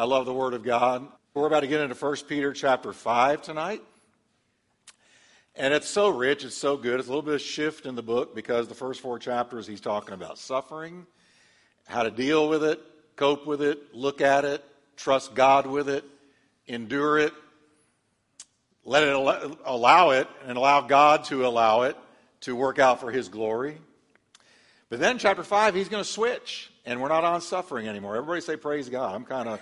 I love the Word of God. We're about to get into 1 Peter chapter 5 tonight. And it's so rich, it's so good. It's a little bit of a shift in the book because the first four chapters he's talking about suffering, how to deal with it, cope with it, look at it, trust God with it, endure it, let it allow it, and allow God to allow it to work out for his glory. But then, chapter 5, he's going to switch, and we're not on suffering anymore. Everybody say, Praise God. I'm kind of.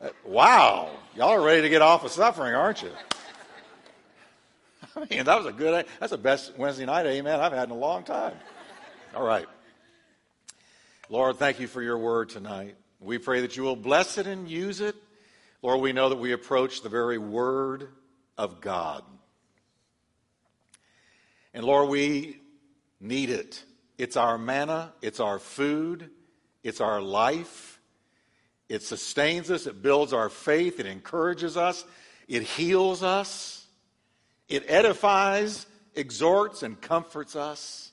Uh, wow. Y'all are ready to get off of suffering, aren't you? I mean, that was a good, that's the best Wednesday night amen I've had in a long time. All right. Lord, thank you for your word tonight. We pray that you will bless it and use it. Lord, we know that we approach the very word of God. And Lord, we need it. It's our manna, it's our food, it's our life. It sustains us, it builds our faith, it encourages us, it heals us, it edifies, exhorts, and comforts us.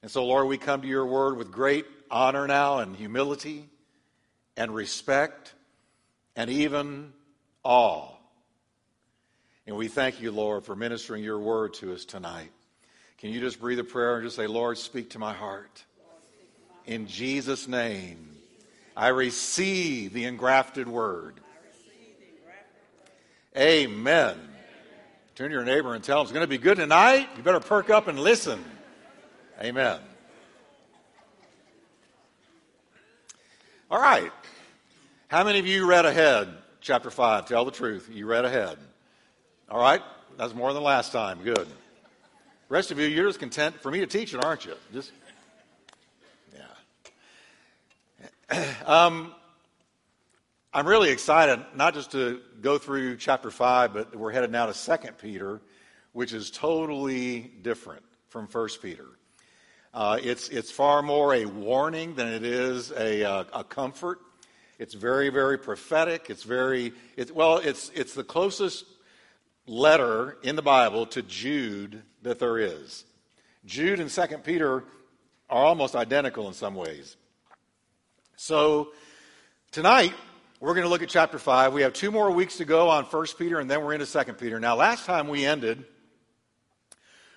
And so, Lord, we come to your word with great honor now and humility and respect and even awe. And we thank you, Lord, for ministering your word to us tonight. Can you just breathe a prayer and just say, Lord, speak to my heart? In Jesus' name, I receive the engrafted word. Amen. Turn to your neighbor and tell him it's going to be good tonight. You better perk up and listen. Amen. All right. How many of you read ahead, chapter 5? Tell the truth. You read ahead. All right? That's more than last time. Good. Rest of you, you're just content for me to teach it, aren't you? Just, yeah. um, I'm really excited, not just to go through chapter 5, but we're headed now to 2 Peter, which is totally different from 1 Peter. Uh, it's, it's far more a warning than it is a, uh, a comfort. It's very, very prophetic. It's very, it's, well, it's, it's the closest letter in the Bible to Jude that there is. Jude and 2 Peter are almost identical in some ways. So tonight, we're going to look at chapter 5. We have two more weeks to go on 1 Peter, and then we're into 2 Peter. Now, last time we ended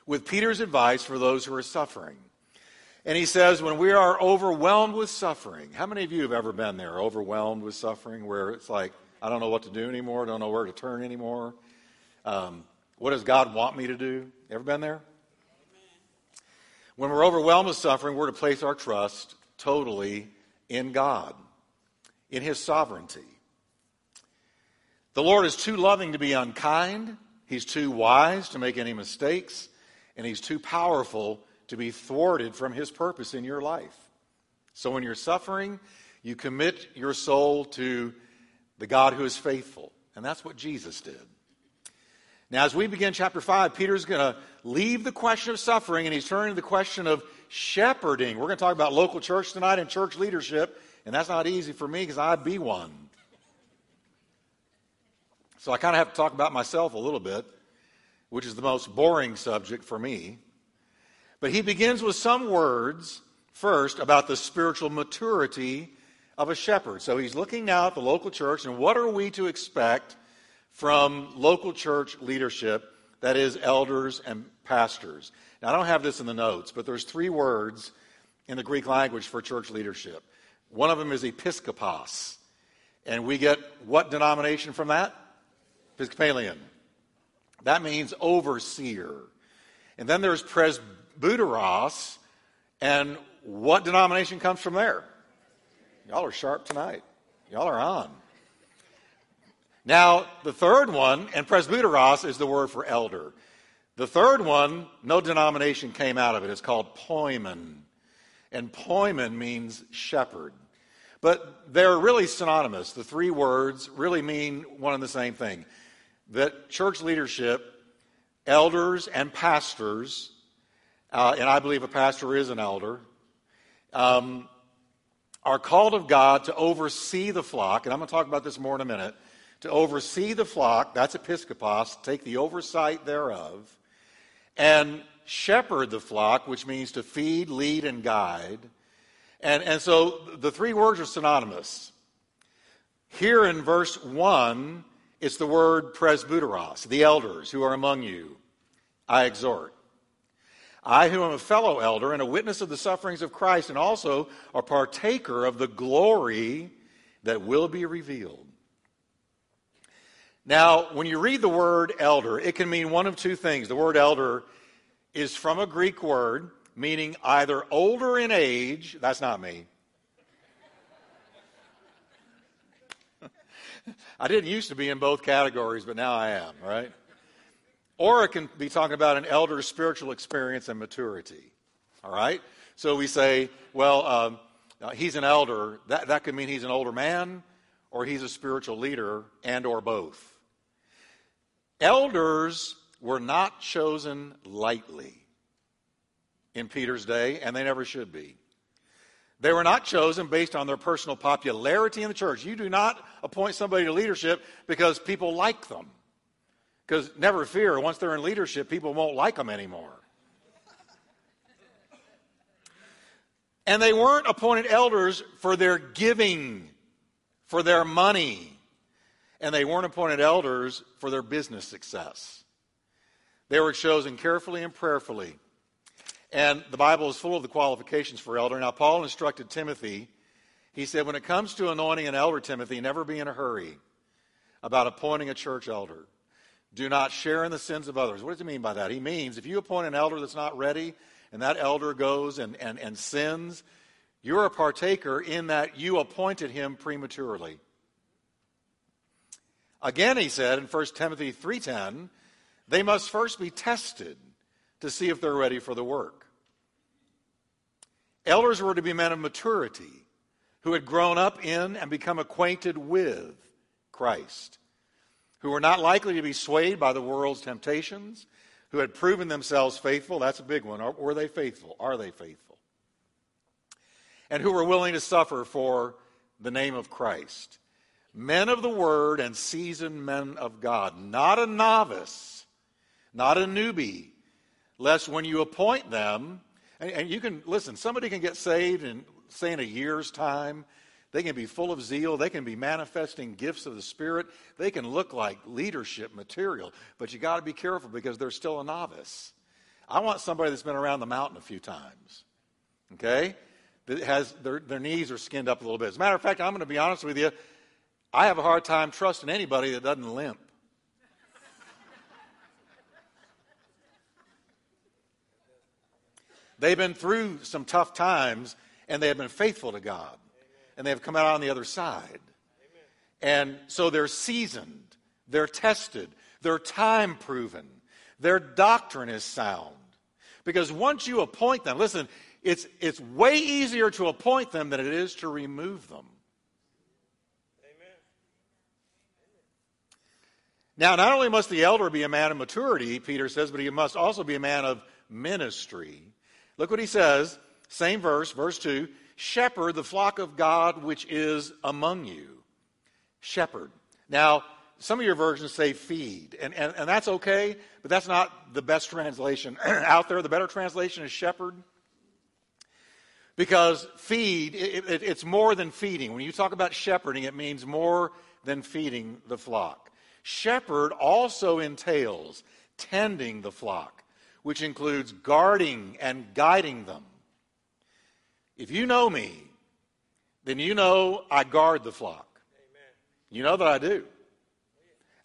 with Peter's advice for those who are suffering. And he says, when we are overwhelmed with suffering, how many of you have ever been there, overwhelmed with suffering, where it's like, I don't know what to do anymore, I don't know where to turn anymore? Um, what does God want me to do? Ever been there? When we're overwhelmed with suffering, we're to place our trust totally in God, in His sovereignty. The Lord is too loving to be unkind, He's too wise to make any mistakes, and He's too powerful to be thwarted from his purpose in your life. So when you're suffering, you commit your soul to the God who is faithful. And that's what Jesus did. Now, as we begin chapter 5, Peter's going to leave the question of suffering and he's turning to the question of shepherding. We're going to talk about local church tonight and church leadership, and that's not easy for me because I'd be one. So I kind of have to talk about myself a little bit, which is the most boring subject for me. But he begins with some words first about the spiritual maturity of a shepherd. So he's looking now at the local church and what are we to expect from local church leadership, that is, elders and pastors. Now, I don't have this in the notes, but there's three words in the Greek language for church leadership. One of them is episkopos. And we get what denomination from that? Episcopalian. That means overseer. And then there's presbyterian Buteros. And what denomination comes from there? Y'all are sharp tonight. Y'all are on. Now, the third one, and presbyteros is the word for elder. The third one, no denomination came out of it. It's called poimen. And poimen means shepherd. But they're really synonymous. The three words really mean one and the same thing. That church leadership, elders, and pastors uh, and I believe a pastor is an elder, um, are called of God to oversee the flock, and I'm going to talk about this more in a minute. To oversee the flock, that's episkopos, take the oversight thereof, and shepherd the flock, which means to feed, lead, and guide. And, and so the three words are synonymous. Here in verse 1, it's the word presbyteros, the elders who are among you. I exhort. I, who am a fellow elder and a witness of the sufferings of Christ, and also a partaker of the glory that will be revealed. Now, when you read the word elder, it can mean one of two things. The word elder is from a Greek word meaning either older in age, that's not me. I didn't used to be in both categories, but now I am, right? Or it can be talking about an elder's spiritual experience and maturity. All right? So we say, well, um, uh, he's an elder. That, that could mean he's an older man or he's a spiritual leader and or both. Elders were not chosen lightly in Peter's day, and they never should be. They were not chosen based on their personal popularity in the church. You do not appoint somebody to leadership because people like them. Because never fear, once they're in leadership, people won't like them anymore. And they weren't appointed elders for their giving, for their money. And they weren't appointed elders for their business success. They were chosen carefully and prayerfully. And the Bible is full of the qualifications for elder. Now, Paul instructed Timothy. He said, when it comes to anointing an elder, Timothy, never be in a hurry about appointing a church elder. Do not share in the sins of others. What does he mean by that? He means if you appoint an elder that's not ready and that elder goes and, and, and sins, you're a partaker in that you appointed him prematurely. Again, he said in 1 Timothy 3.10, they must first be tested to see if they're ready for the work. Elders were to be men of maturity who had grown up in and become acquainted with Christ who were not likely to be swayed by the world's temptations, who had proven themselves faithful. That's a big one. Were they faithful? Are they faithful? And who were willing to suffer for the name of Christ. Men of the word and seasoned men of God, not a novice, not a newbie, lest when you appoint them, and, and you can, listen, somebody can get saved in, say, in a year's time, they can be full of zeal. They can be manifesting gifts of the Spirit. They can look like leadership material. But you got to be careful because they're still a novice. I want somebody that's been around the mountain a few times. Okay? That has their, their knees are skinned up a little bit. As a matter of fact, I'm going to be honest with you. I have a hard time trusting anybody that doesn't limp. They've been through some tough times and they have been faithful to God and they have come out on the other side. And so they're seasoned, they're tested, they're time proven, their doctrine is sound. Because once you appoint them, listen, it's, it's way easier to appoint them than it is to remove them. Now, not only must the elder be a man of maturity, Peter says, but he must also be a man of ministry. Look what he says, same verse, verse 2 shepherd the flock of God which is among you. Shepherd. Now, some of your versions say feed, and, and, and that's okay, but that's not the best translation out there. The better translation is shepherd. Because feed, it, it, it's more than feeding. When you talk about shepherding, it means more than feeding the flock. Shepherd also entails tending the flock, which includes guarding and guiding them. If you know me, then you know I guard the flock. Amen. You know that I do.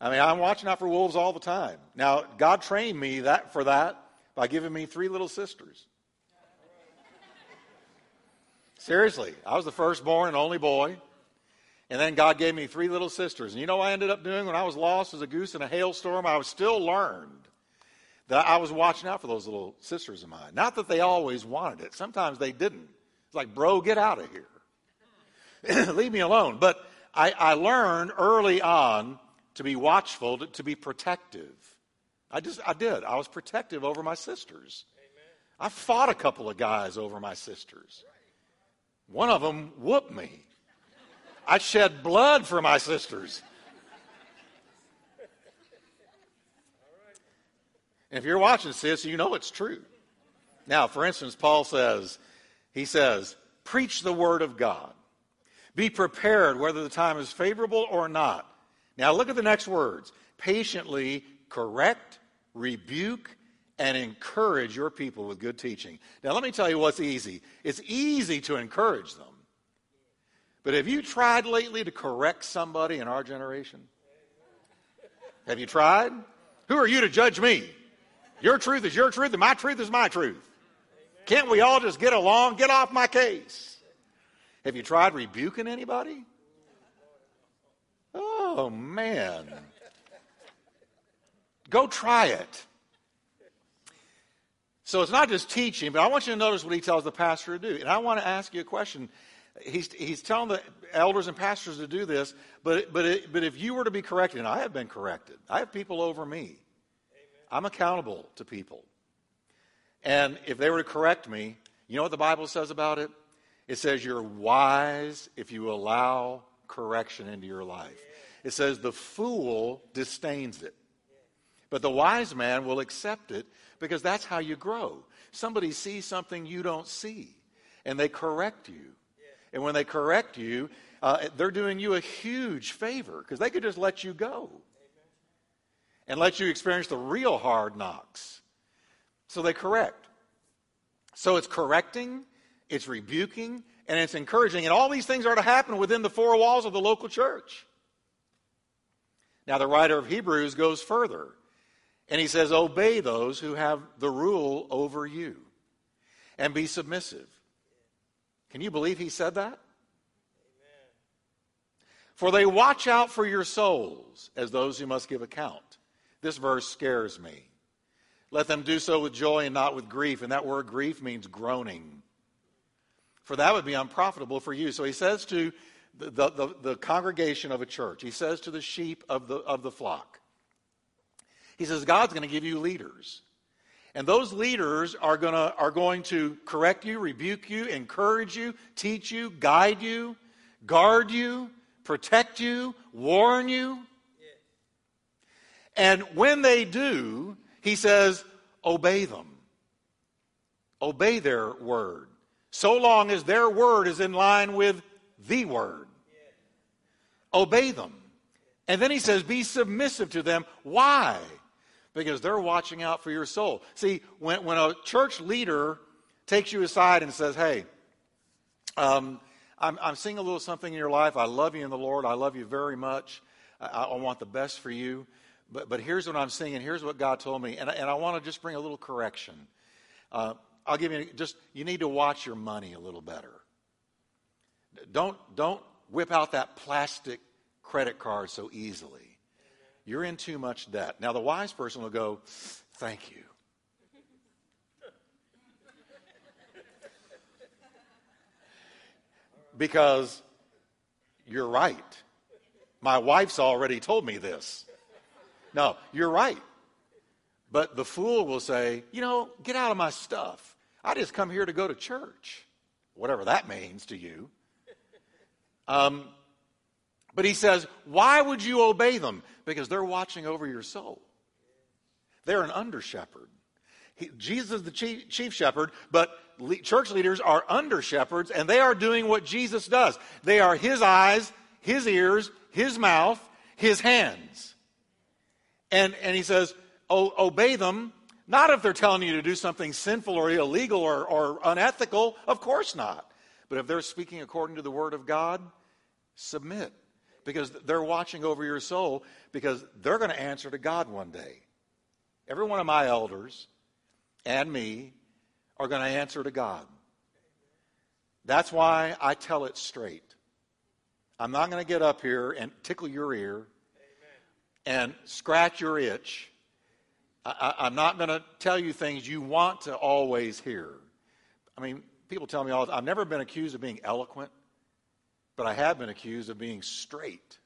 I mean, I'm watching out for wolves all the time. Now, God trained me that for that by giving me three little sisters. Seriously, I was the firstborn and only boy. And then God gave me three little sisters. And you know what I ended up doing when I was lost as a goose in a hailstorm? I was still learned that I was watching out for those little sisters of mine. Not that they always wanted it. Sometimes they didn't. It's like, bro, get out of here. Leave me alone. But I, I, learned early on to be watchful, to, to, be protective. I just, I did. I was protective over my sisters. Amen. I fought a couple of guys over my sisters. One of them whooped me. I shed blood for my sisters. And if you're watching this, you know it's true. Now, for instance, Paul says, he says, preach the word of God. Be prepared whether the time is favorable or not. Now look at the next words. Patiently correct, rebuke, and encourage your people with good teaching. Now let me tell you what's easy. It's easy to encourage them. But have you tried lately to correct somebody in our generation? Have you tried? Who are you to judge me? Your truth is your truth, and my truth is my truth. Can't we all just get along? Get off my case. Have you tried rebuking anybody? Oh, man. Go try it. So it's not just teaching, but I want you to notice what he tells the pastor to do. And I want to ask you a question. He's, he's telling the elders and pastors to do this, but, but, it, but if you were to be corrected, and I have been corrected, I have people over me. Amen. I'm accountable to people. And if they were to correct me, you know what the Bible says about it? It says you're wise if you allow correction into your life. It says the fool disdains it, but the wise man will accept it because that's how you grow. Somebody sees something you don't see, and they correct you. And when they correct you, uh, they're doing you a huge favor because they could just let you go and let you experience the real hard knocks. So they correct. So it's correcting, it's rebuking, and it's encouraging. And all these things are to happen within the four walls of the local church. Now, the writer of Hebrews goes further, and he says, Obey those who have the rule over you, and be submissive. Can you believe he said that? Amen. For they watch out for your souls as those who must give account. This verse scares me. Let them do so with joy and not with grief. And that word grief means groaning. For that would be unprofitable for you. So he says to the, the, the, congregation of a church, he says to the sheep of the, of the flock, he says, God's going to give you leaders. And those leaders are, gonna, are going to correct you, rebuke you, encourage you, teach you, guide you, guard you, protect you, warn you. And when they do, he says, obey them. Obey their word. So long as their word is in line with the word. Obey them. And then he says, be submissive to them. Why? Because they're watching out for your soul. See, when, when a church leader takes you aside and says, hey, um, I'm, I'm, seeing a little something in your life. I love you in the Lord. I love you very much. I, I want the best for you. But, but here's what I'm seeing, and here's what God told me. And, and I want to just bring a little correction. Uh, I'll give you just, you need to watch your money a little better. Don't, don't whip out that plastic credit card so easily. You're in too much debt. Now, the wise person will go, Thank you. because you're right. My wife's already told me this. No, you're right. But the fool will say, you know, get out of my stuff. I just come here to go to church, whatever that means to you. Um, but he says, why would you obey them? Because they're watching over your soul. They're an under shepherd. Jesus is the chief, chief shepherd, but le- church leaders are under shepherds, and they are doing what Jesus does. They are his eyes, his ears, his mouth, his hands. And, and he says, obey them, not if they're telling you to do something sinful or illegal or, or unethical, of course not. But if they're speaking according to the word of God, submit. Because they're watching over your soul, because they're going to answer to God one day. Every one of my elders and me are going to answer to God. That's why I tell it straight. I'm not going to get up here and tickle your ear and scratch your itch. I, am not going to tell you things you want to always hear. I mean, people tell me all I've never been accused of being eloquent, but I have been accused of being straight.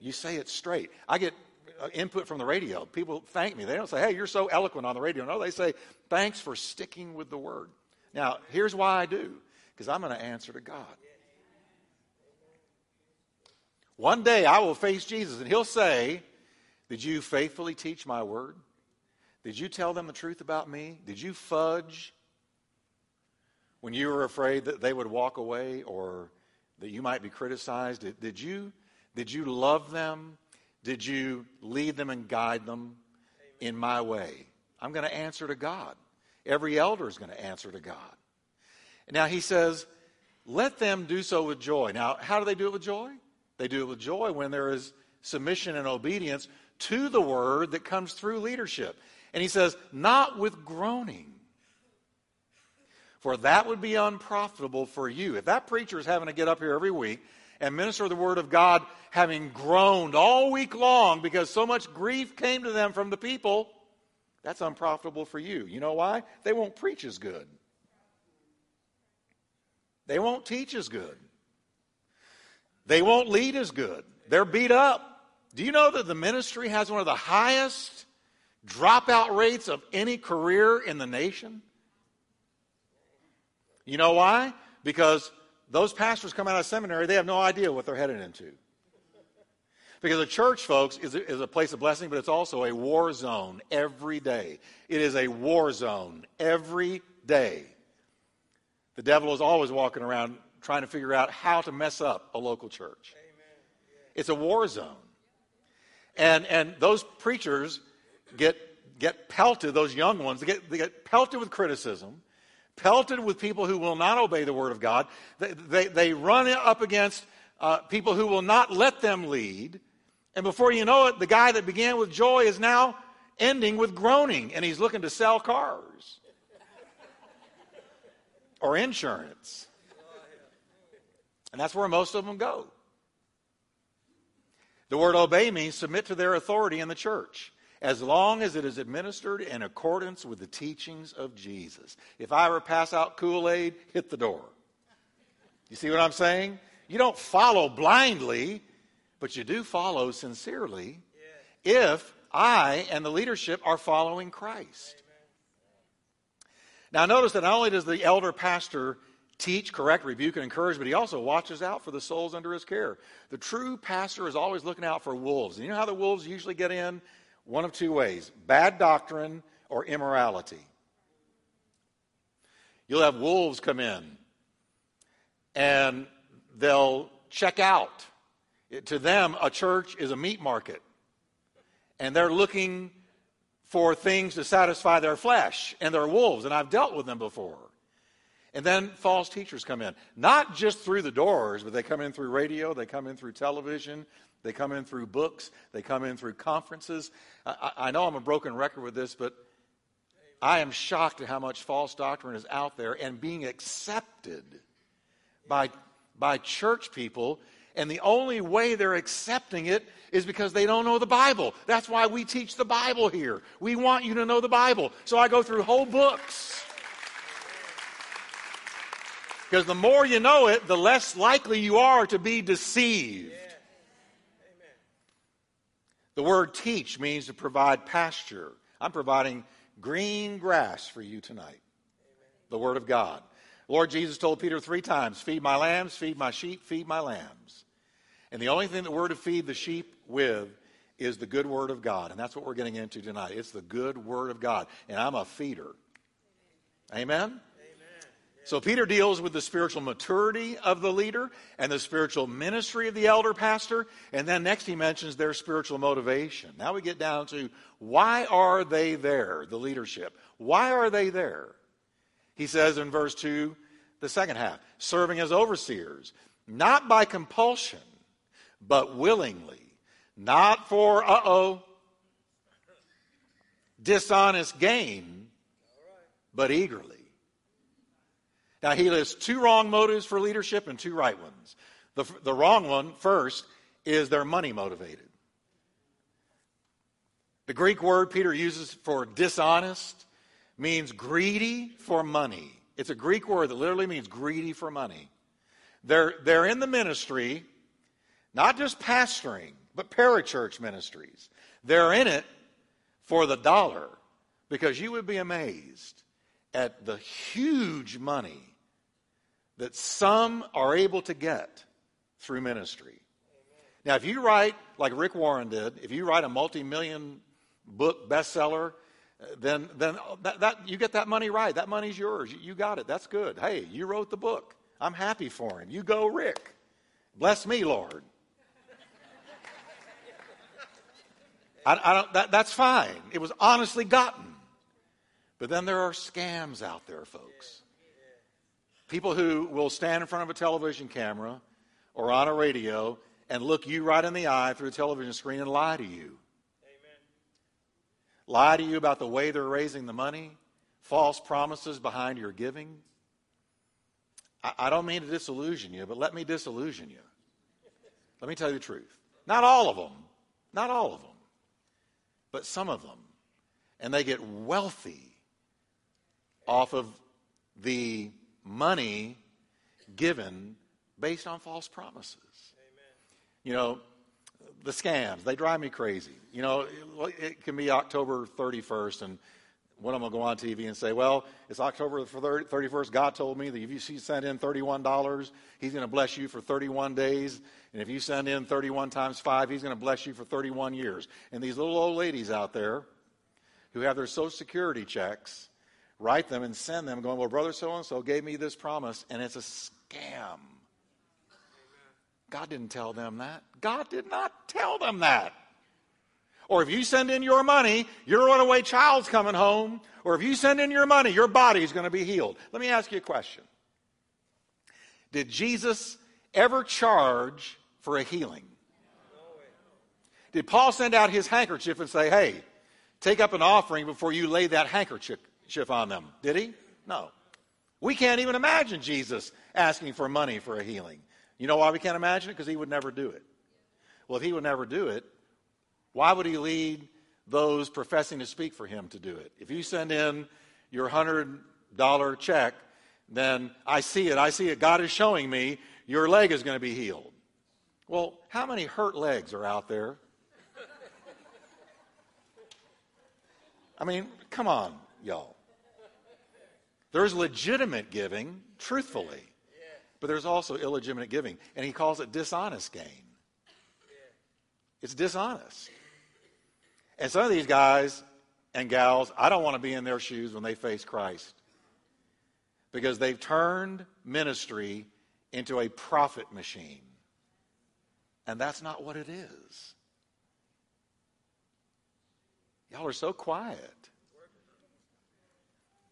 You say it straight. I get uh, input from the radio. People thank me. They don't say, hey, you're so eloquent on the radio. No, they say, thanks for sticking with the word. Now, here's why I do because I'm going to answer to God. One day I will face Jesus and he'll say, Did you faithfully teach my word? Did you tell them the truth about me? Did you fudge when you were afraid that they would walk away or that you might be criticized? Did, did, you, did you love them? Did you lead them and guide them in my way? I'm going to answer to God. Every elder is going to answer to God. Now he says, let them do so with joy. Now, how do they do it with joy? They do it with joy when there is submission and obedience to the word that comes through leadership. And he says, not with groaning. For that would be unprofitable for you. If that preacher is having to get up here every week and minister the word of God, having groaned all week long because so much grief came to them from the people, that's unprofitable for you. You know why? They won't preach as good. They won't teach as good. They won't lead as good. They're beat up. Do you know that the ministry has one of the highest dropout rates of any career in the nation? You know why? Because those pastors come out of seminary, they have no idea what they're headed into. Because the church, folks, is a, is a place of blessing, but it's also a war zone every day. It is a war zone every day. The devil is always walking around trying to figure out how to mess up a local church. It's a war zone. And, and those preachers get, get pelted, those young ones, they get, they get pelted with criticism, pelted with people who will not obey the word of God. They, they, they run up against uh, people who will not let them lead. And before you know it, the guy that began with joy is now ending with groaning, and he's looking to sell cars or insurance. And that's where most of them go. The word obey means submit to their authority in the church as long as it is administered in accordance with the teachings of Jesus. If I ever pass out Kool Aid, hit the door. You see what I'm saying? You don't follow blindly, but you do follow sincerely if I and the leadership are following Christ. Now, notice that not only does the elder pastor teach, correct, rebuke, and encourage, but he also watches out for the souls under his care. The true pastor is always looking out for wolves. And you know how the wolves usually get in? One of two ways bad doctrine or immorality. You'll have wolves come in and they'll check out. It, to them, a church is a meat market. And they're looking for things to satisfy their flesh, and they're wolves, and I've dealt with them before. And then false teachers come in, not just through the doors, but they come in through radio, they come in through television, they come in through books, they come in through conferences. I, I know I'm a broken record with this, but I am shocked at how much false doctrine is out there and being accepted by, by church people and the only way they're accepting it is because they don't know the Bible. That's why we teach the Bible here. We want you to know the Bible. So I go through whole books. Because the more you know it, the less likely you are to be deceived. The word teach means to provide pasture. I'm providing green grass for you tonight. The Word of God. Lord Jesus told Peter three times feed my lambs, feed my sheep, feed my lambs. And the only thing that we're to feed the sheep with is the good word of God. And that's what we're getting into tonight. It's the good word of God. And I'm a feeder. Amen? So Peter deals with the spiritual maturity of the leader and the spiritual ministry of the elder pastor. And then next he mentions their spiritual motivation. Now we get down to why are they there, the leadership? Why are they there? He says in verse 2, the second half, serving as overseers, not by compulsion but willingly, not for, uh oh, dishonest gain, but eagerly. Now, he lists two wrong motives for leadership and two right ones. The, the wrong one, first, is they're money motivated. The Greek word Peter uses for dishonest means greedy for money. It's a Greek word that literally means greedy for money. They're, they're in the ministry not just pastoring, but parachurch ministries. They're in it for the dollar because you would be amazed at the huge money that some are able to get through ministry. Now, if you write, like Rick Warren did, if you write a multi million book bestseller, then, then that, that, you get that money right. That money's yours. You, got it. That's good. Hey, you wrote the book. I'm happy for him. You go, Rick. Bless me, Lord. I, I don't, that, that's fine. It was honestly gotten. But then there are scams out there, folks. People who will stand in front of a television camera or on a radio and look you right in the eye through a television screen and lie to you. Amen. Lie to you about the way they're raising the money, false promises behind your giving. I, I don't mean to disillusion you, but let me disillusion you. Let me tell you the truth. Not all of them, not all of them, but some of them. And they get wealthy off of the money given based on false promises. Amen. You know, the scams, they drive me crazy. You know, it can be October 31st, and one of them will go on TV and say, Well, it's October 31st. God told me that if you send in $31, He's going to bless you for 31 days. And if you send in 31 times 5, He's going to bless you for 31 years. And these little old ladies out there who have their Social Security checks write them and send them, going, Well, brother so and so gave me this promise, and it's a scam. God didn't tell them that. God did not tell them that. Or if you send in your money, your runaway child's coming home. Or if you send in your money, your body's going to be healed. Let me ask you a question Did Jesus ever charge for a healing? Did Paul send out his handkerchief and say, Hey, take up an offering before you lay that handkerchief on them? Did he? No. We can't even imagine Jesus asking for money for a healing. You know why we can't imagine it? Because he would never do it. Well, if he would never do it, why would he lead those professing to speak for him to do it? If you send in your $100 check, then I see it. I see it. God is showing me your leg is going to be healed. Well, how many hurt legs are out there? I mean, come on, y'all. There's legitimate giving, truthfully. But there's also illegitimate giving. And he calls it dishonest gain. It's dishonest. And some of these guys and gals, I don't want to be in their shoes when they face Christ. Because they've turned ministry into a profit machine. And that's not what it is. Y'all are so quiet.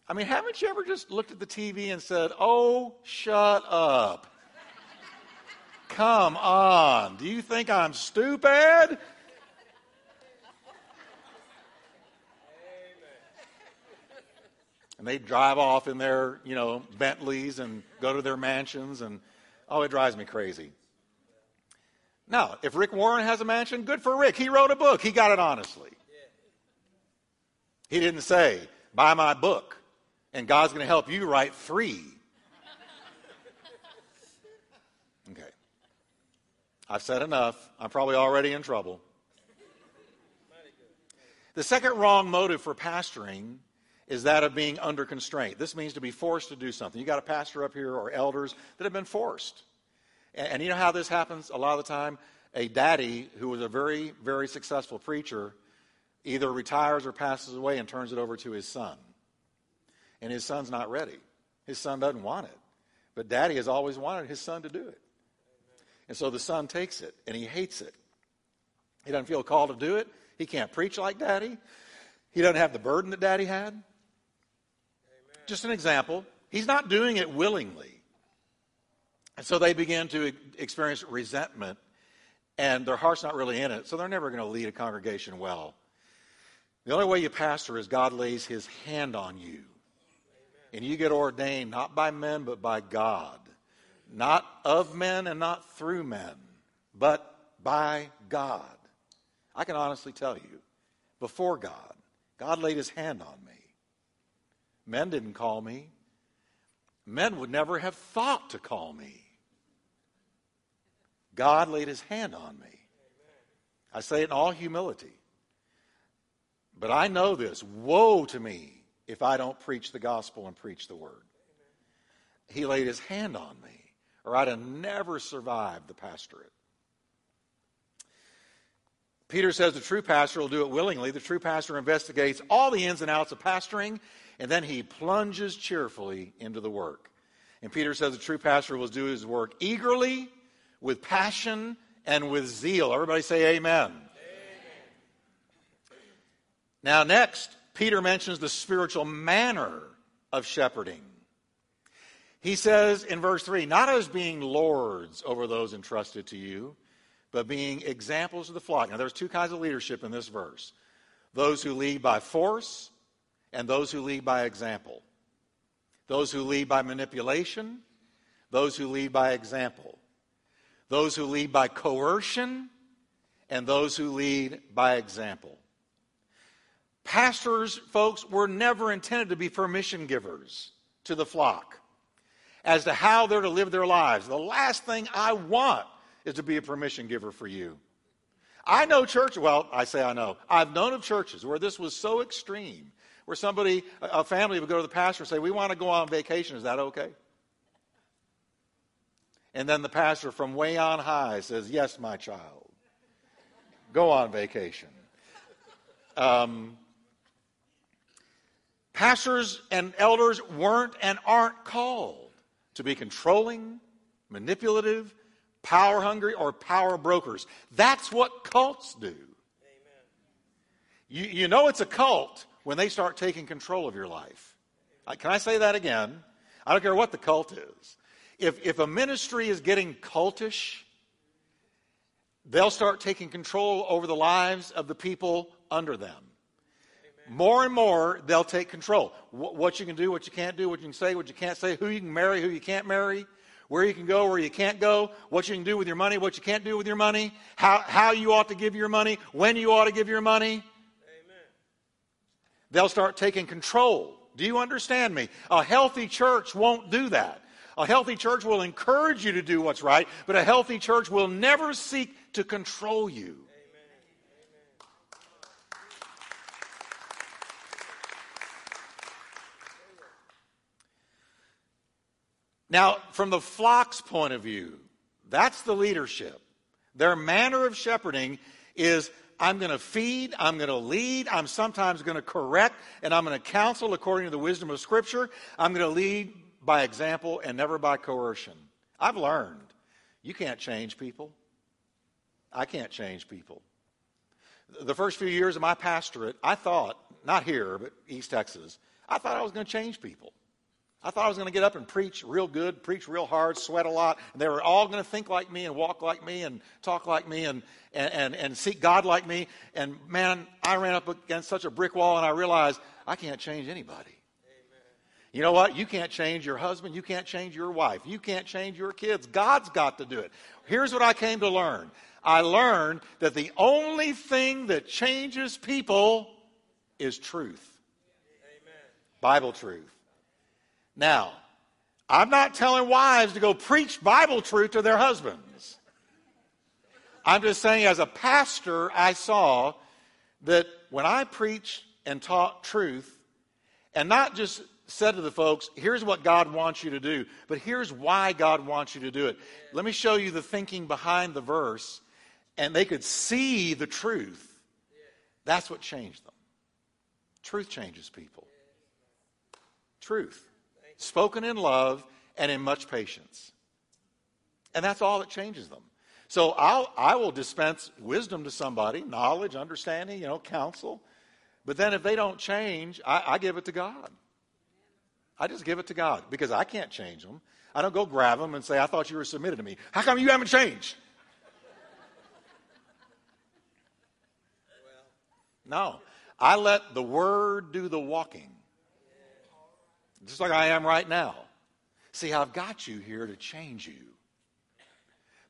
I mean, haven't you ever just looked at the TV and said, oh, shut up? Come on. Do you think I'm stupid? And they drive off in their, you know, Bentleys and go to their mansions and oh, it drives me crazy. Now, if Rick Warren has a mansion, good for Rick. He wrote a book. He got it honestly. He didn't say, buy my book and God's going to help you write three. Okay. I've said enough. I'm probably already in trouble. The second wrong motive for pastoring is that of being under constraint. This means to be forced to do something. You got a pastor up here or elders that have been forced. And, and, you know how this happens a lot of the time? A daddy who was a very, very successful preacher either retires or passes away and turns it over to his son and his son's not ready. His son doesn't want it. But daddy has always wanted his son to do it. And so the son takes it and he hates it. He doesn't feel called to do it. He can't preach like daddy. He doesn't have the burden that daddy had. Amen. Just an example. He's not doing it willingly. And so they begin to experience resentment and their heart's not really in it. So they're never going to lead a congregation well. The only way you pastor is God lays his hand on you and you get ordained not by men, but by God. Not of men and not through men, but by God. I can honestly tell you, before God, God laid his hand on me. Men didn't call me. Men would never have thought to call me. God laid his hand on me. I say it in all humility. But I know this woe to me if I don't preach the gospel and preach the word. He laid his hand on me, or I'd have never survived the pastorate. Peter says the true pastor will do it willingly. The true pastor investigates all the ins and outs of pastoring, and then he plunges cheerfully into the work. And Peter says the true pastor will do his work eagerly, with passion and with zeal. Everybody say amen. amen. Now, next, Peter mentions the spiritual manner of shepherding. He says in verse 3 not as being lords over those entrusted to you, but being examples of the flock. Now, there's two kinds of leadership in this verse those who lead by force and those who lead by example. Those who lead by manipulation, those who lead by example. Those who lead by coercion, and those who lead by example. Pastors, folks, were never intended to be permission givers to the flock as to how they're to live their lives. The last thing I want is to be a permission giver for you. I know churches, well, I say I know. I've known of churches where this was so extreme, where somebody, a family would go to the pastor and say, We want to go on vacation. Is that okay? And then the pastor from way on high says, Yes, my child. Go on vacation. Um, pastors and elders weren't and aren't called to be controlling, manipulative, power hungry, or power brokers. That's what cults do. You, you know it's a cult when they start taking control of your life. Can I say that again? I don't care what the cult is. If, if a ministry is getting cultish, they'll start taking control over the lives of the people under them. More and more, they'll take control. What you can do, what you can't do, what you can say, what you can't say, who you can marry, who you can't marry, where you can go, where you can't go, what you can do with your money, what you can't do with your money, how, how you ought to give your money, when you ought to give your money. Amen. They'll start taking control. Do you understand me? A healthy church won't do that. A healthy church will encourage you to do what's right, but a healthy church will never seek to control you. Now, from the flock's point of view, that's the leadership. Their manner of shepherding is I'm going to feed, I'm going to lead, I'm sometimes going to correct, and I'm going to counsel according to the wisdom of Scripture. I'm going to lead by example and never by coercion. I've learned you can't change people. I can't change people. The first few years of my pastorate, I thought, not here, but East Texas, I thought I was going to change people. I thought I was going to get up and preach real good, preach real hard, sweat a lot, and they were all going to think like me and walk like me and talk like me and, and, and, and seek God like me. And man, I ran up against such a brick wall and I realized I can't change anybody. Amen. You know what? You can't change your husband. You can't change your wife. You can't change your kids. God's got to do it. Here's what I came to learn I learned that the only thing that changes people is truth. Amen. Bible truth. Now, I'm not telling wives to go preach Bible truth to their husbands. I'm just saying, as a pastor, I saw that when I preached and taught truth, and not just said to the folks, here's what God wants you to do, but here's why God wants you to do it. Let me show you the thinking behind the verse, and they could see the truth. That's what changed them. Truth changes people. Truth spoken in love and in much patience. And that's all that changes them. So I'll, I will dispense wisdom to somebody, knowledge, understanding, you know, counsel. But then if they don't change, I, I give it to God. I just give it to God because I can't change them. I don't go grab them and say, I thought you were submitted to me. How come you haven't changed? No. I let the word do the walking just like I am right now. See, I've got you here to change you.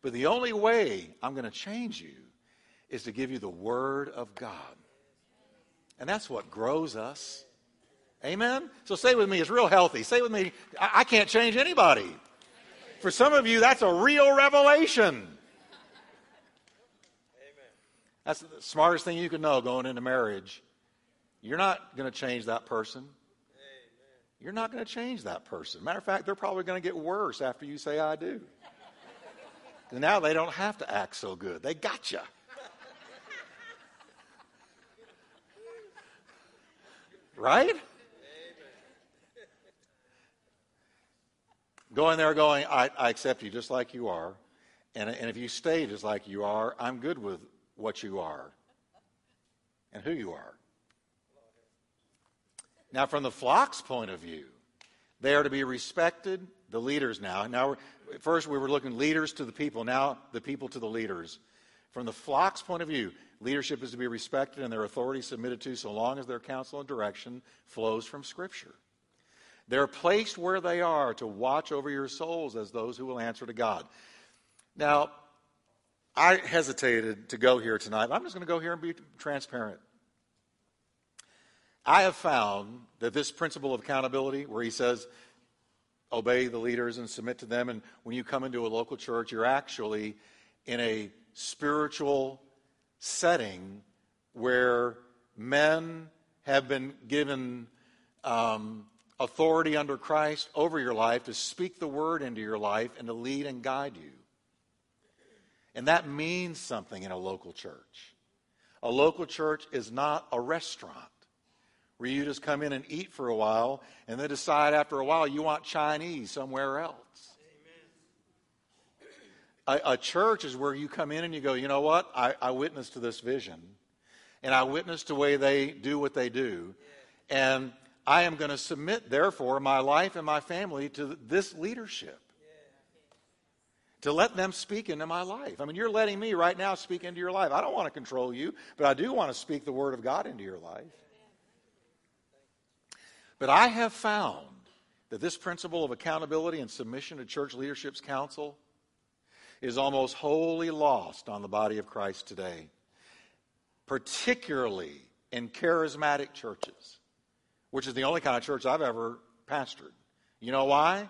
But the only way I'm going to change you is to give you the Word of God. And that's what grows us. Amen? So say with me, it's real healthy. Say with me, I, I can't change anybody. For some of you, that's a real revelation. Amen. That's the smartest thing you can know going into marriage. You're not going to change that person you're not going to change that person. Matter of fact, they're probably going to get worse after you say, I do. Now they don't have to act so good. They got you. Right? Going there going, I, I accept you just like you are, And, and if you stay just like you are, I'm good with what you are and who you are. Now, from the flock's point of view, they are to be respected, the leaders now. Now, first we were looking leaders to the people, now the people to the leaders. From the flock's point of view, leadership is to be respected and their authority submitted to so long as their counsel and direction flows from Scripture. They're placed where they are to watch over your souls as those who will answer to God. Now, I hesitated to go here tonight. I'm just going to go here and be transparent. I have found that this principle of accountability, where he says, obey the leaders and submit to them, and when you come into a local church, you're actually in a spiritual setting where men have been given um, authority under Christ over your life to speak the word into your life and to lead and guide you. And that means something in a local church. A local church is not a restaurant where you just come in and eat for a while and then decide after a while you want Chinese somewhere else. A, a, church is where you come in and you go, you know what? I, I witness to this vision, and I witness to the way they do what they do, and I am going to submit, therefore, my life and my family to this leadership. To let them speak into my life. I mean, you're letting me right now speak into your life. I don't want to control you, but I do want to speak the Word of God into your life. But I have found that this principle of accountability and submission to church leadership's counsel is almost wholly lost on the body of Christ today, particularly in charismatic churches, which is the only kind of church I've ever pastored. You know why?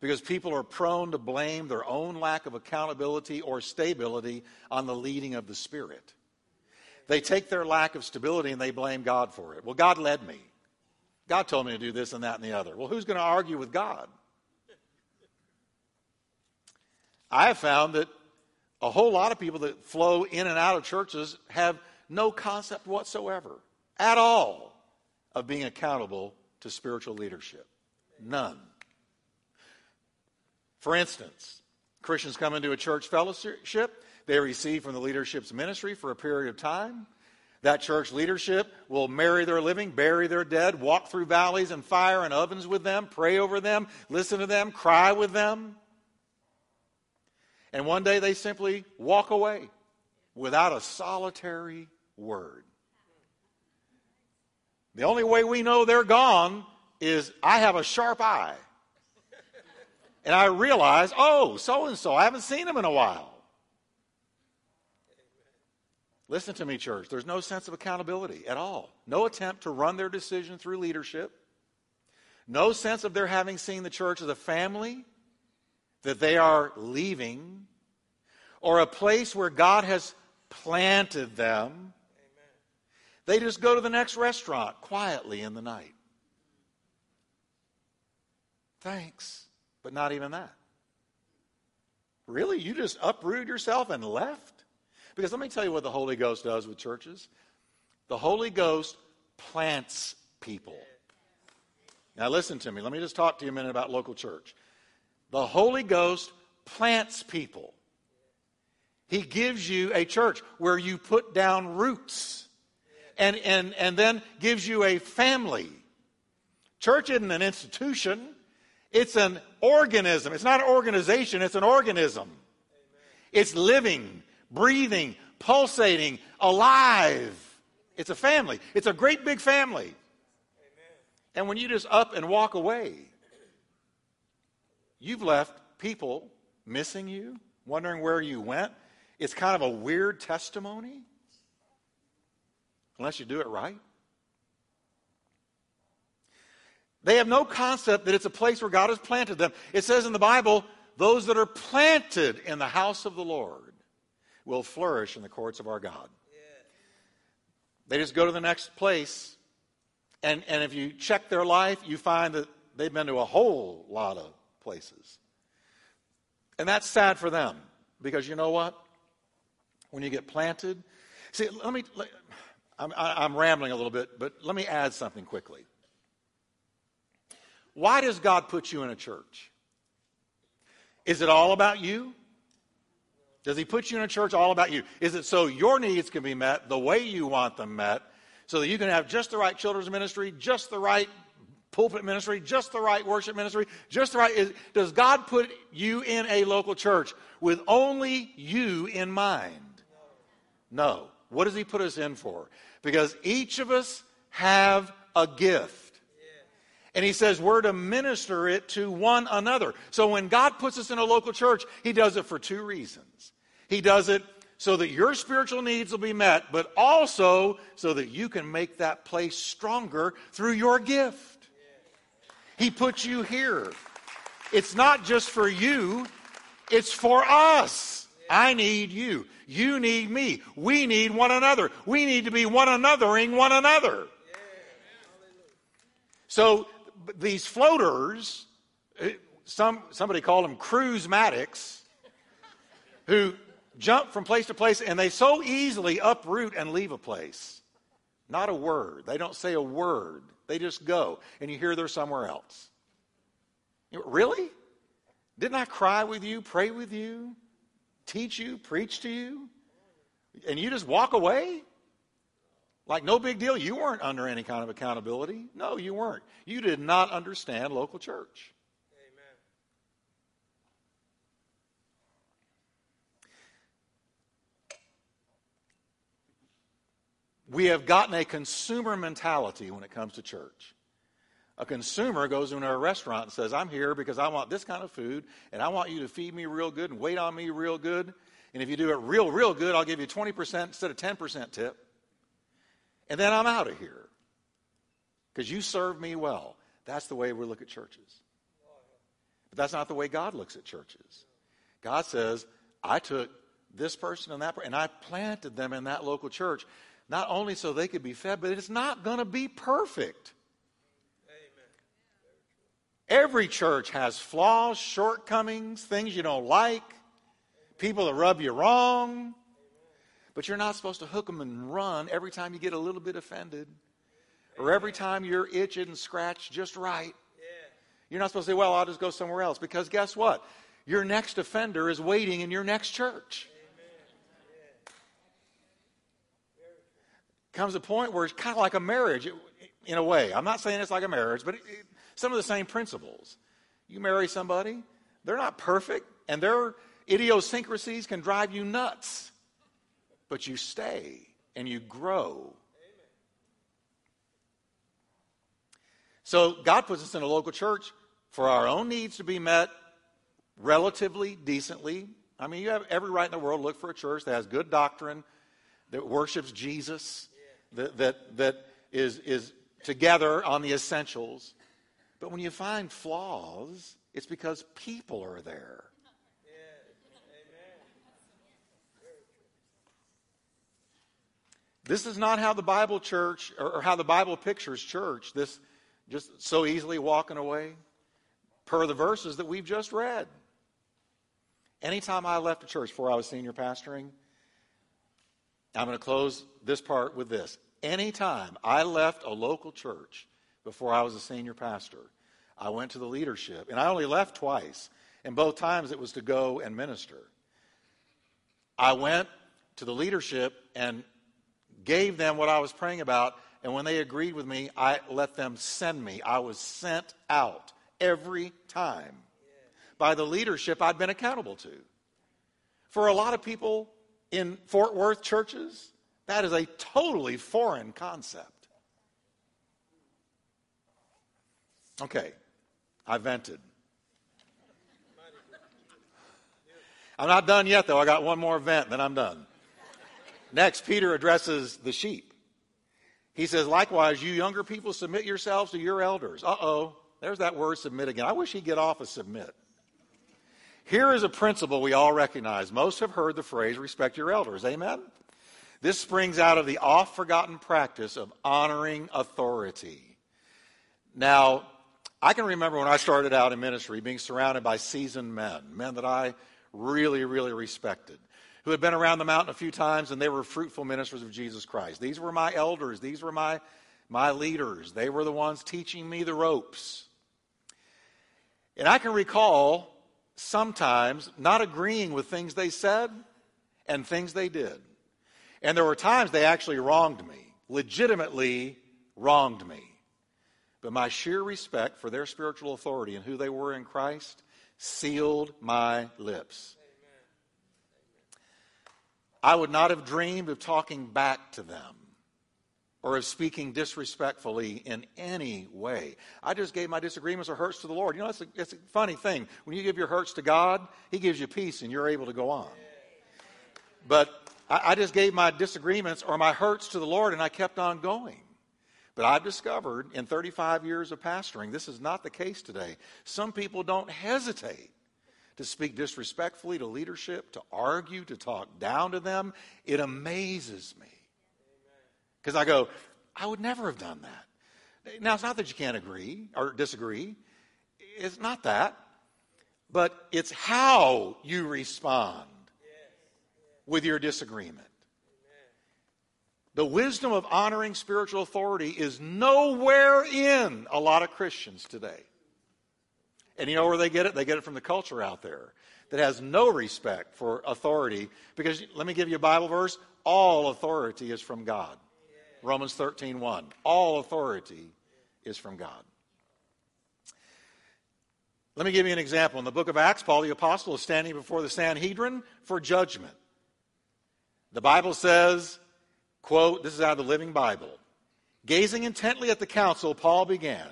Because people are prone to blame their own lack of accountability or stability on the leading of the Spirit. They take their lack of stability and they blame God for it. Well, God led me. God told me to do this and that and the other. Well, who's going to argue with God? I have found that a whole lot of people that flow in and out of churches have no concept whatsoever, at all, of being accountable to spiritual leadership. None. For instance, Christians come into a church fellowship, they receive from the leadership's ministry for a period of time. That church leadership will marry their living, bury their dead, walk through valleys and fire and ovens with them, pray over them, listen to them, cry with them. And one day they simply walk away without a solitary word. The only way we know they're gone is I have a sharp eye. And I realize, oh, so and so, I haven't seen him in a while. Listen to me, church. There's no sense of accountability at all. No attempt to run their decision through leadership. No sense of their having seen the church as a family that they are leaving or a place where God has planted them. Amen. They just go to the next restaurant quietly in the night. Thanks, but not even that. Really? You just uprooted yourself and left? Because let me tell you what the Holy Ghost does with churches the Holy Ghost plants people. Now, listen to me. Let me just talk to you a minute about local church. The Holy Ghost plants people. He gives you a church where you put down roots and, and, and then gives you a family. Church isn't an institution, it's an organism. It's not an organization, it's an organism. It's living, breathing, pulsating, alive. It's a family. It's a great big family. And when you just up and walk away, you've left people missing you, wondering where you went. It's kind of a weird testimony, unless you do it right. They have no concept that it's a place where God has planted them. It says in the Bible, those that are planted in the house of the Lord will flourish in the courts of our God. They just go to the next place, and, and if you check their life, you find that they've been to a whole lot of places. And that's sad for them, because you know what? When you get planted, see, let me, let, I'm, I'm rambling a little bit, but let me add something quickly. Why does God put you in a church? Is it all about you? Does he put you in a church all about you? Is it so your needs can be met the way you want them met, so that you can have just the right children's ministry, just the right pulpit ministry, just the right worship ministry, just the right. Is, does God put you in a local church with only you in mind? No. What does He put us in for? Because each of us have a gift. And he says we're to minister it to one another. So when God puts us in a local church, he does it for two reasons. He does it so that your spiritual needs will be met, but also so that you can make that place stronger through your gift. He put you here. It's not just for you, it's for us. I need you. You need me. We need one another. We need to be one anothering one another. So these floaters, eh, some, somebody called them cruise-matics, who jump from place to place and they so easily uproot and leave a place. Not a word. They don't say a word. They just go, and you hear they're somewhere else. Really? Didn't I cry with you, pray with you, teach you, preach to you? And you just walk away? Like no big deal. You weren't under any kind of accountability. No, you weren't. You did not understand local church. We have gotten a consumer mentality when it comes to church. A consumer goes into a restaurant and says, I'm here because I want this kind of food, and I want you to feed me real good and wait on me real good. And if you do it real, real good, I'll give you 20% instead of 10% tip. And then I'm out of here because you serve me well. That's the way we look at churches. But that's not the way God looks at churches. God says, I took this person and that person, and I planted them in that local church, not only so they could be fed, but it's not going to be perfect. Every church has flaws, shortcomings, things you don't like, people that rub you wrong. But you're not supposed to hook them and run every time you get a little bit offended or every time you're itching and scratched just right. You're not supposed to say, well, I'll just go somewhere else. Because guess what? Your next offender is waiting in your next church. Comes a point where it's kind of like a marriage in a way. I'm not saying it's like a marriage, but it, it, some of the same principles. You marry somebody, they're not perfect, and their idiosyncrasies can drive you nuts but you stay and you grow. So God puts us in a local church for our own needs to be met relatively decently. I mean, you have every right in the world to look for a church that has good doctrine, that worships Jesus, that, that, that is, is together on the essentials. But when you find flaws, it's because people are there. This is not how the Bible church or how the Bible pictures church, this just so easily walking away, per the verses that we've just read. Anytime I left a church before I was senior pastoring, I'm going to close this part with this. Anytime I left a local church before I was a senior pastor, I went to the leadership, and I only left twice, and both times it was to go and minister. I went to the leadership and gave them what I was praying about, and when they agreed with me, I let them send me. I was sent out every time by the leadership I'd been accountable to. For a lot of people in Fort Worth churches, that is a totally foreign concept. Okay, I vented. I'm not done yet, though. I got one more vent, then I'm done. Next, Peter addresses the sheep. He says, Likewise, you younger people, submit yourselves to your elders. Uh oh, there's that word submit again. I wish he'd get off of submit. Here is a principle we all recognize. Most have heard the phrase, respect your elders. Amen? This springs out of the oft forgotten practice of honoring authority. Now, I can remember when I started out in ministry being surrounded by seasoned men, men that I really, really respected who had been around the mountain a few times and they were fruitful ministers of Jesus Christ. These were my elders, these were my, my leaders. They were the ones teaching me the ropes. And I can recall sometimes not agreeing with things they said, and things they did. And there were times they actually wronged me, legitimately wronged me. But my sheer respect for their spiritual authority and who they were in Christ sealed my lips. I would not have dreamed of talking back to them or of speaking disrespectfully in any way. I just gave my disagreements or hurts to the Lord. You know, it's a, it's a funny thing. When you give your hurts to God, He gives you peace and you're able to go on. But I, I just gave my disagreements or my hurts to the Lord and I kept on going. But I've discovered in 35 years of pastoring, this is not the case today. Some people don't hesitate to speak disrespectfully to leadership, to argue, to talk down to them. It amazes me. Because I go, I would never have done that. Now, it's not that you can't agree or disagree, it's not that. But it's how you respond with your disagreement. The wisdom of honoring spiritual authority is nowhere in a lot of Christians today. And you know where they get it? They get it from the culture out there that has no respect for authority. Because let me give you a Bible verse all authority is from God. Romans 13 1. All authority is from God. Let me give you an example. In the book of Acts, Paul the Apostle is standing before the Sanhedrin for judgment. The Bible says, quote, this is out of the Living Bible. Gazing intently at the council, Paul began,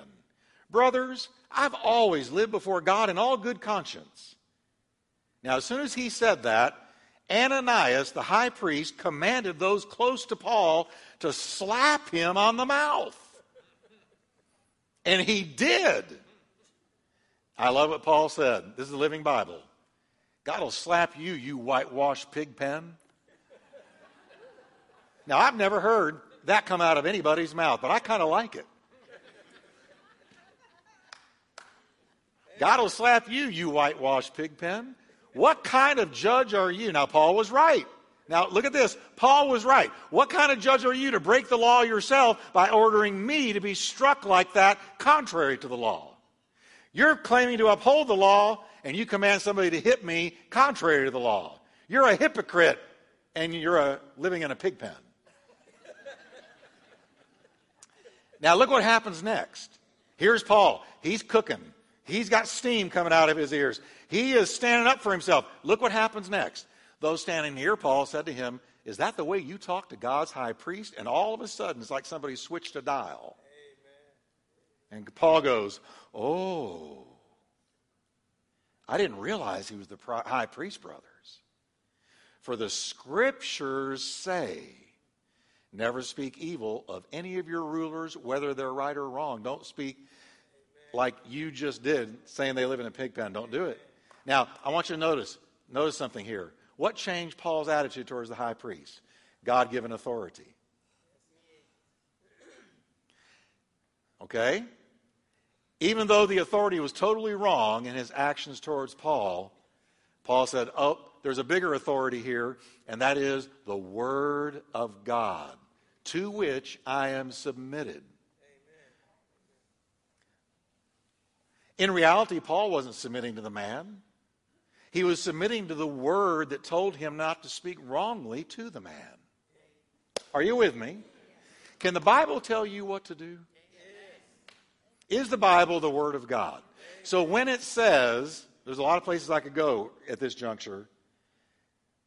Brothers, I've always lived before God in all good conscience. Now, as soon as he said that, Ananias, the high priest, commanded those close to Paul to slap him on the mouth. And he did. I love what Paul said. This is the Living Bible. God will slap you, you whitewashed pig pen. Now, I've never heard that come out of anybody's mouth, but I kind of like it. God will slap you, you whitewashed pig pen. What kind of judge are you? Now, Paul was right. Now, look at this. Paul was right. What kind of judge are you to break the law yourself by ordering me to be struck like that contrary to the law? You're claiming to uphold the law, and you command somebody to hit me contrary to the law. You're a hypocrite, and you're a, living in a pig pen. Now, look what happens next. Here's Paul. He's cooking. He's got steam coming out of his ears. He is standing up for himself. Look what happens next. Those standing near Paul said to him, Is that the way you talk to God's high priest? And all of a sudden, it's like somebody switched a dial. Amen. And Paul goes, Oh, I didn't realize he was the high priest, brothers. For the scriptures say, Never speak evil of any of your rulers, whether they're right or wrong. Don't speak like you just did, saying they live in a pig pen. Don't do it. Now, I want you to notice, notice something here. What changed Paul's attitude towards the high priest? God given authority. Okay? Even though the authority was totally wrong in his actions towards Paul, Paul said, Oh, there's a bigger authority here, and that is the Word of God, to which I am submitted. In reality, Paul wasn't submitting to the man. He was submitting to the word that told him not to speak wrongly to the man. Are you with me? Can the Bible tell you what to do? Is the Bible the Word of God? So when it says, there's a lot of places I could go at this juncture,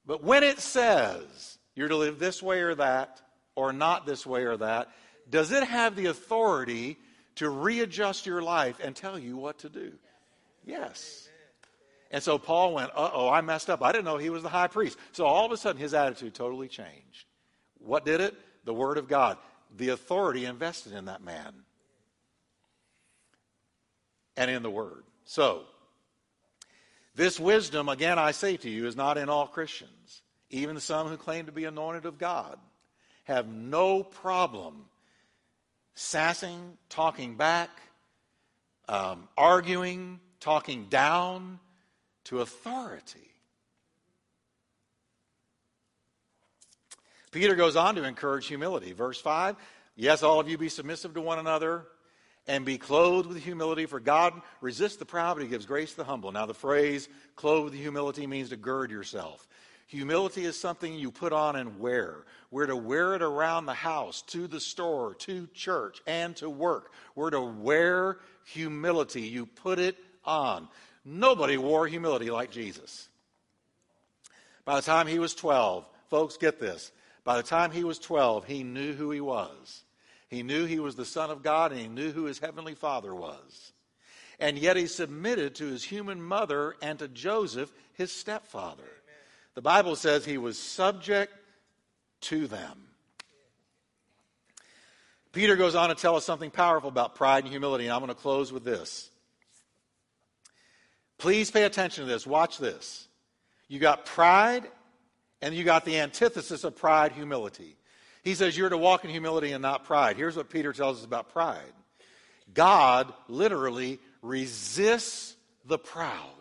but when it says you're to live this way or that, or not this way or that, does it have the authority to readjust your life and tell you what to do? Yes. And so Paul went, uh oh, I messed up. I didn't know he was the high priest. So all of a sudden, his attitude totally changed. What did it? The Word of God, the authority invested in that man and in the Word. So, this wisdom, again, I say to you, is not in all Christians. Even some who claim to be anointed of God have no problem sassing, talking back, um, arguing, talking down to authority. Peter goes on to encourage humility. Verse 5 Yes, all of you be submissive to one another and be clothed with humility, for God resists the proud, but he gives grace to the humble. Now, the phrase clothed with humility means to gird yourself. Humility is something you put on and wear. We're to wear it around the house, to the store, to church, and to work. We're to wear humility. You put it on. Nobody wore humility like Jesus. By the time he was 12, folks, get this. By the time he was 12, he knew who he was. He knew he was the Son of God, and he knew who his heavenly Father was. And yet he submitted to his human mother and to Joseph, his stepfather. The Bible says he was subject to them. Peter goes on to tell us something powerful about pride and humility, and I'm going to close with this. Please pay attention to this. Watch this. You got pride, and you got the antithesis of pride, humility. He says you're to walk in humility and not pride. Here's what Peter tells us about pride God literally resists the proud.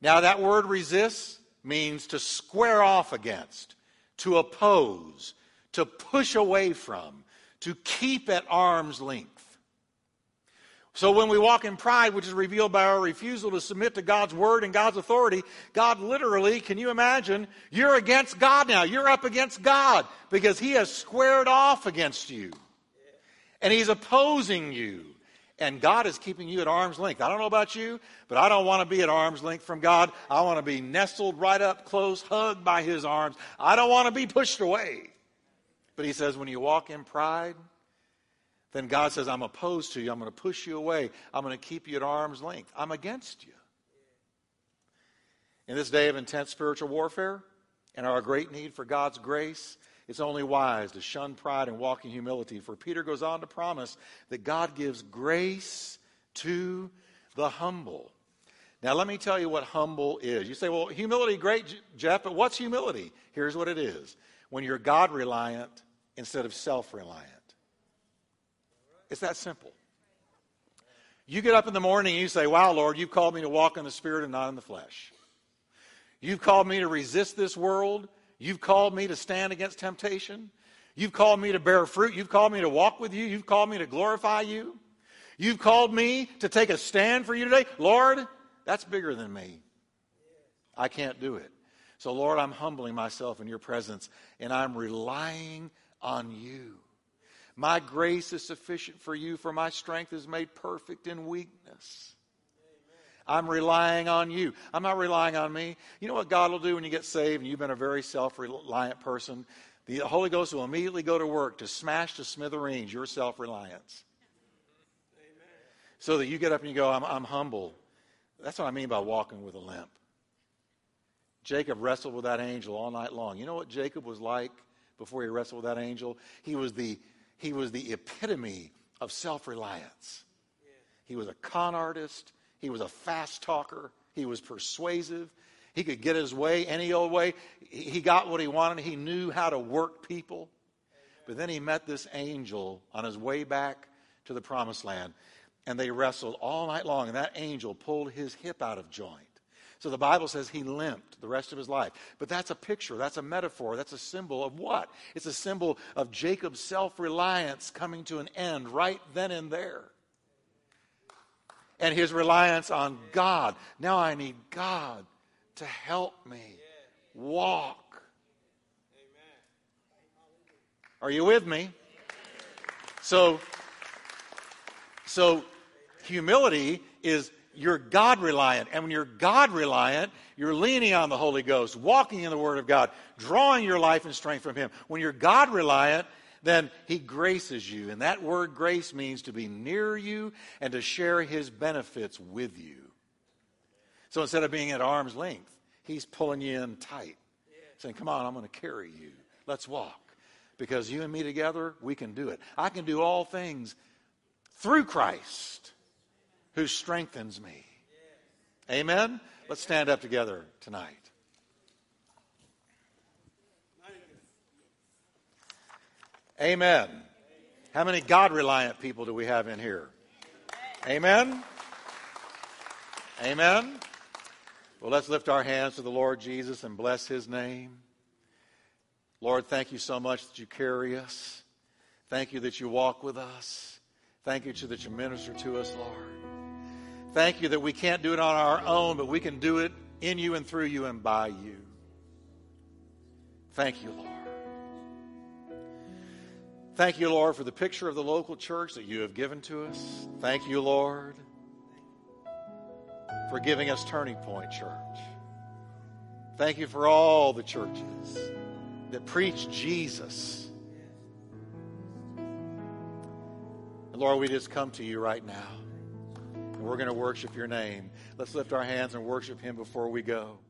Now, that word resist means to square off against, to oppose, to push away from, to keep at arm's length. So when we walk in pride, which is revealed by our refusal to submit to God's word and God's authority, God literally, can you imagine? You're against God now. You're up against God because He has squared off against you. And He's opposing you. And God is keeping you at arm's length. I don't know about you, but I don't want to be at arm's length from God. I want to be nestled right up close, hugged by His arms. I don't want to be pushed away. But He says, when you walk in pride, then God says, I'm opposed to you. I'm going to push you away. I'm going to keep you at arm's length. I'm against you. In this day of intense spiritual warfare and our great need for God's grace, it's only wise to shun pride and walk in humility. For Peter goes on to promise that God gives grace to the humble. Now, let me tell you what humble is. You say, well, humility, great, Jeff, but what's humility? Here's what it is when you're God reliant instead of self reliant. It's that simple. You get up in the morning and you say, Wow, Lord, you've called me to walk in the Spirit and not in the flesh. You've called me to resist this world. You've called me to stand against temptation. You've called me to bear fruit. You've called me to walk with you. You've called me to glorify you. You've called me to take a stand for you today. Lord, that's bigger than me. I can't do it. So, Lord, I'm humbling myself in your presence and I'm relying on you. My grace is sufficient for you, for my strength is made perfect in weakness. I'm relying on you. I'm not relying on me. You know what God will do when you get saved and you've been a very self reliant person? The Holy Ghost will immediately go to work to smash to smithereens your self reliance. So that you get up and you go, I'm, I'm humble. That's what I mean by walking with a limp. Jacob wrestled with that angel all night long. You know what Jacob was like before he wrestled with that angel? He was the he was the epitome of self reliance. He was a con artist, he was a fast talker, he was persuasive. He could get his way any old way. He got what he wanted. He knew how to work people. But then he met this angel on his way back to the promised land. And they wrestled all night long. And that angel pulled his hip out of joint. So the Bible says he limped the rest of his life. But that's a picture, that's a metaphor, that's a symbol of what? It's a symbol of Jacob's self reliance coming to an end right then and there. And his reliance on God. Now I need God to help me walk. Are you with me? So, so humility is you're God reliant. And when you're God reliant, you're leaning on the Holy Ghost, walking in the Word of God, drawing your life and strength from Him. When you're God reliant, then He graces you. And that word grace means to be near you and to share His benefits with you. So instead of being at arm's length, He's pulling you in tight, saying, Come on, I'm going to carry you. Let's walk. Because you and me together, we can do it. I can do all things through Christ who strengthens me. Amen? Let's stand up together tonight. Amen. How many God reliant people do we have in here? Amen. Amen. Well, let's lift our hands to the Lord Jesus and bless his name. Lord, thank you so much that you carry us. Thank you that you walk with us. Thank you that you minister to us, Lord. Thank you that we can't do it on our own, but we can do it in you and through you and by you. Thank you, Lord. Thank you, Lord, for the picture of the local church that you have given to us. Thank you, Lord, for giving us Turning Point Church. Thank you for all the churches that preach Jesus. And Lord, we just come to you right now. And we're going to worship your name. Let's lift our hands and worship him before we go.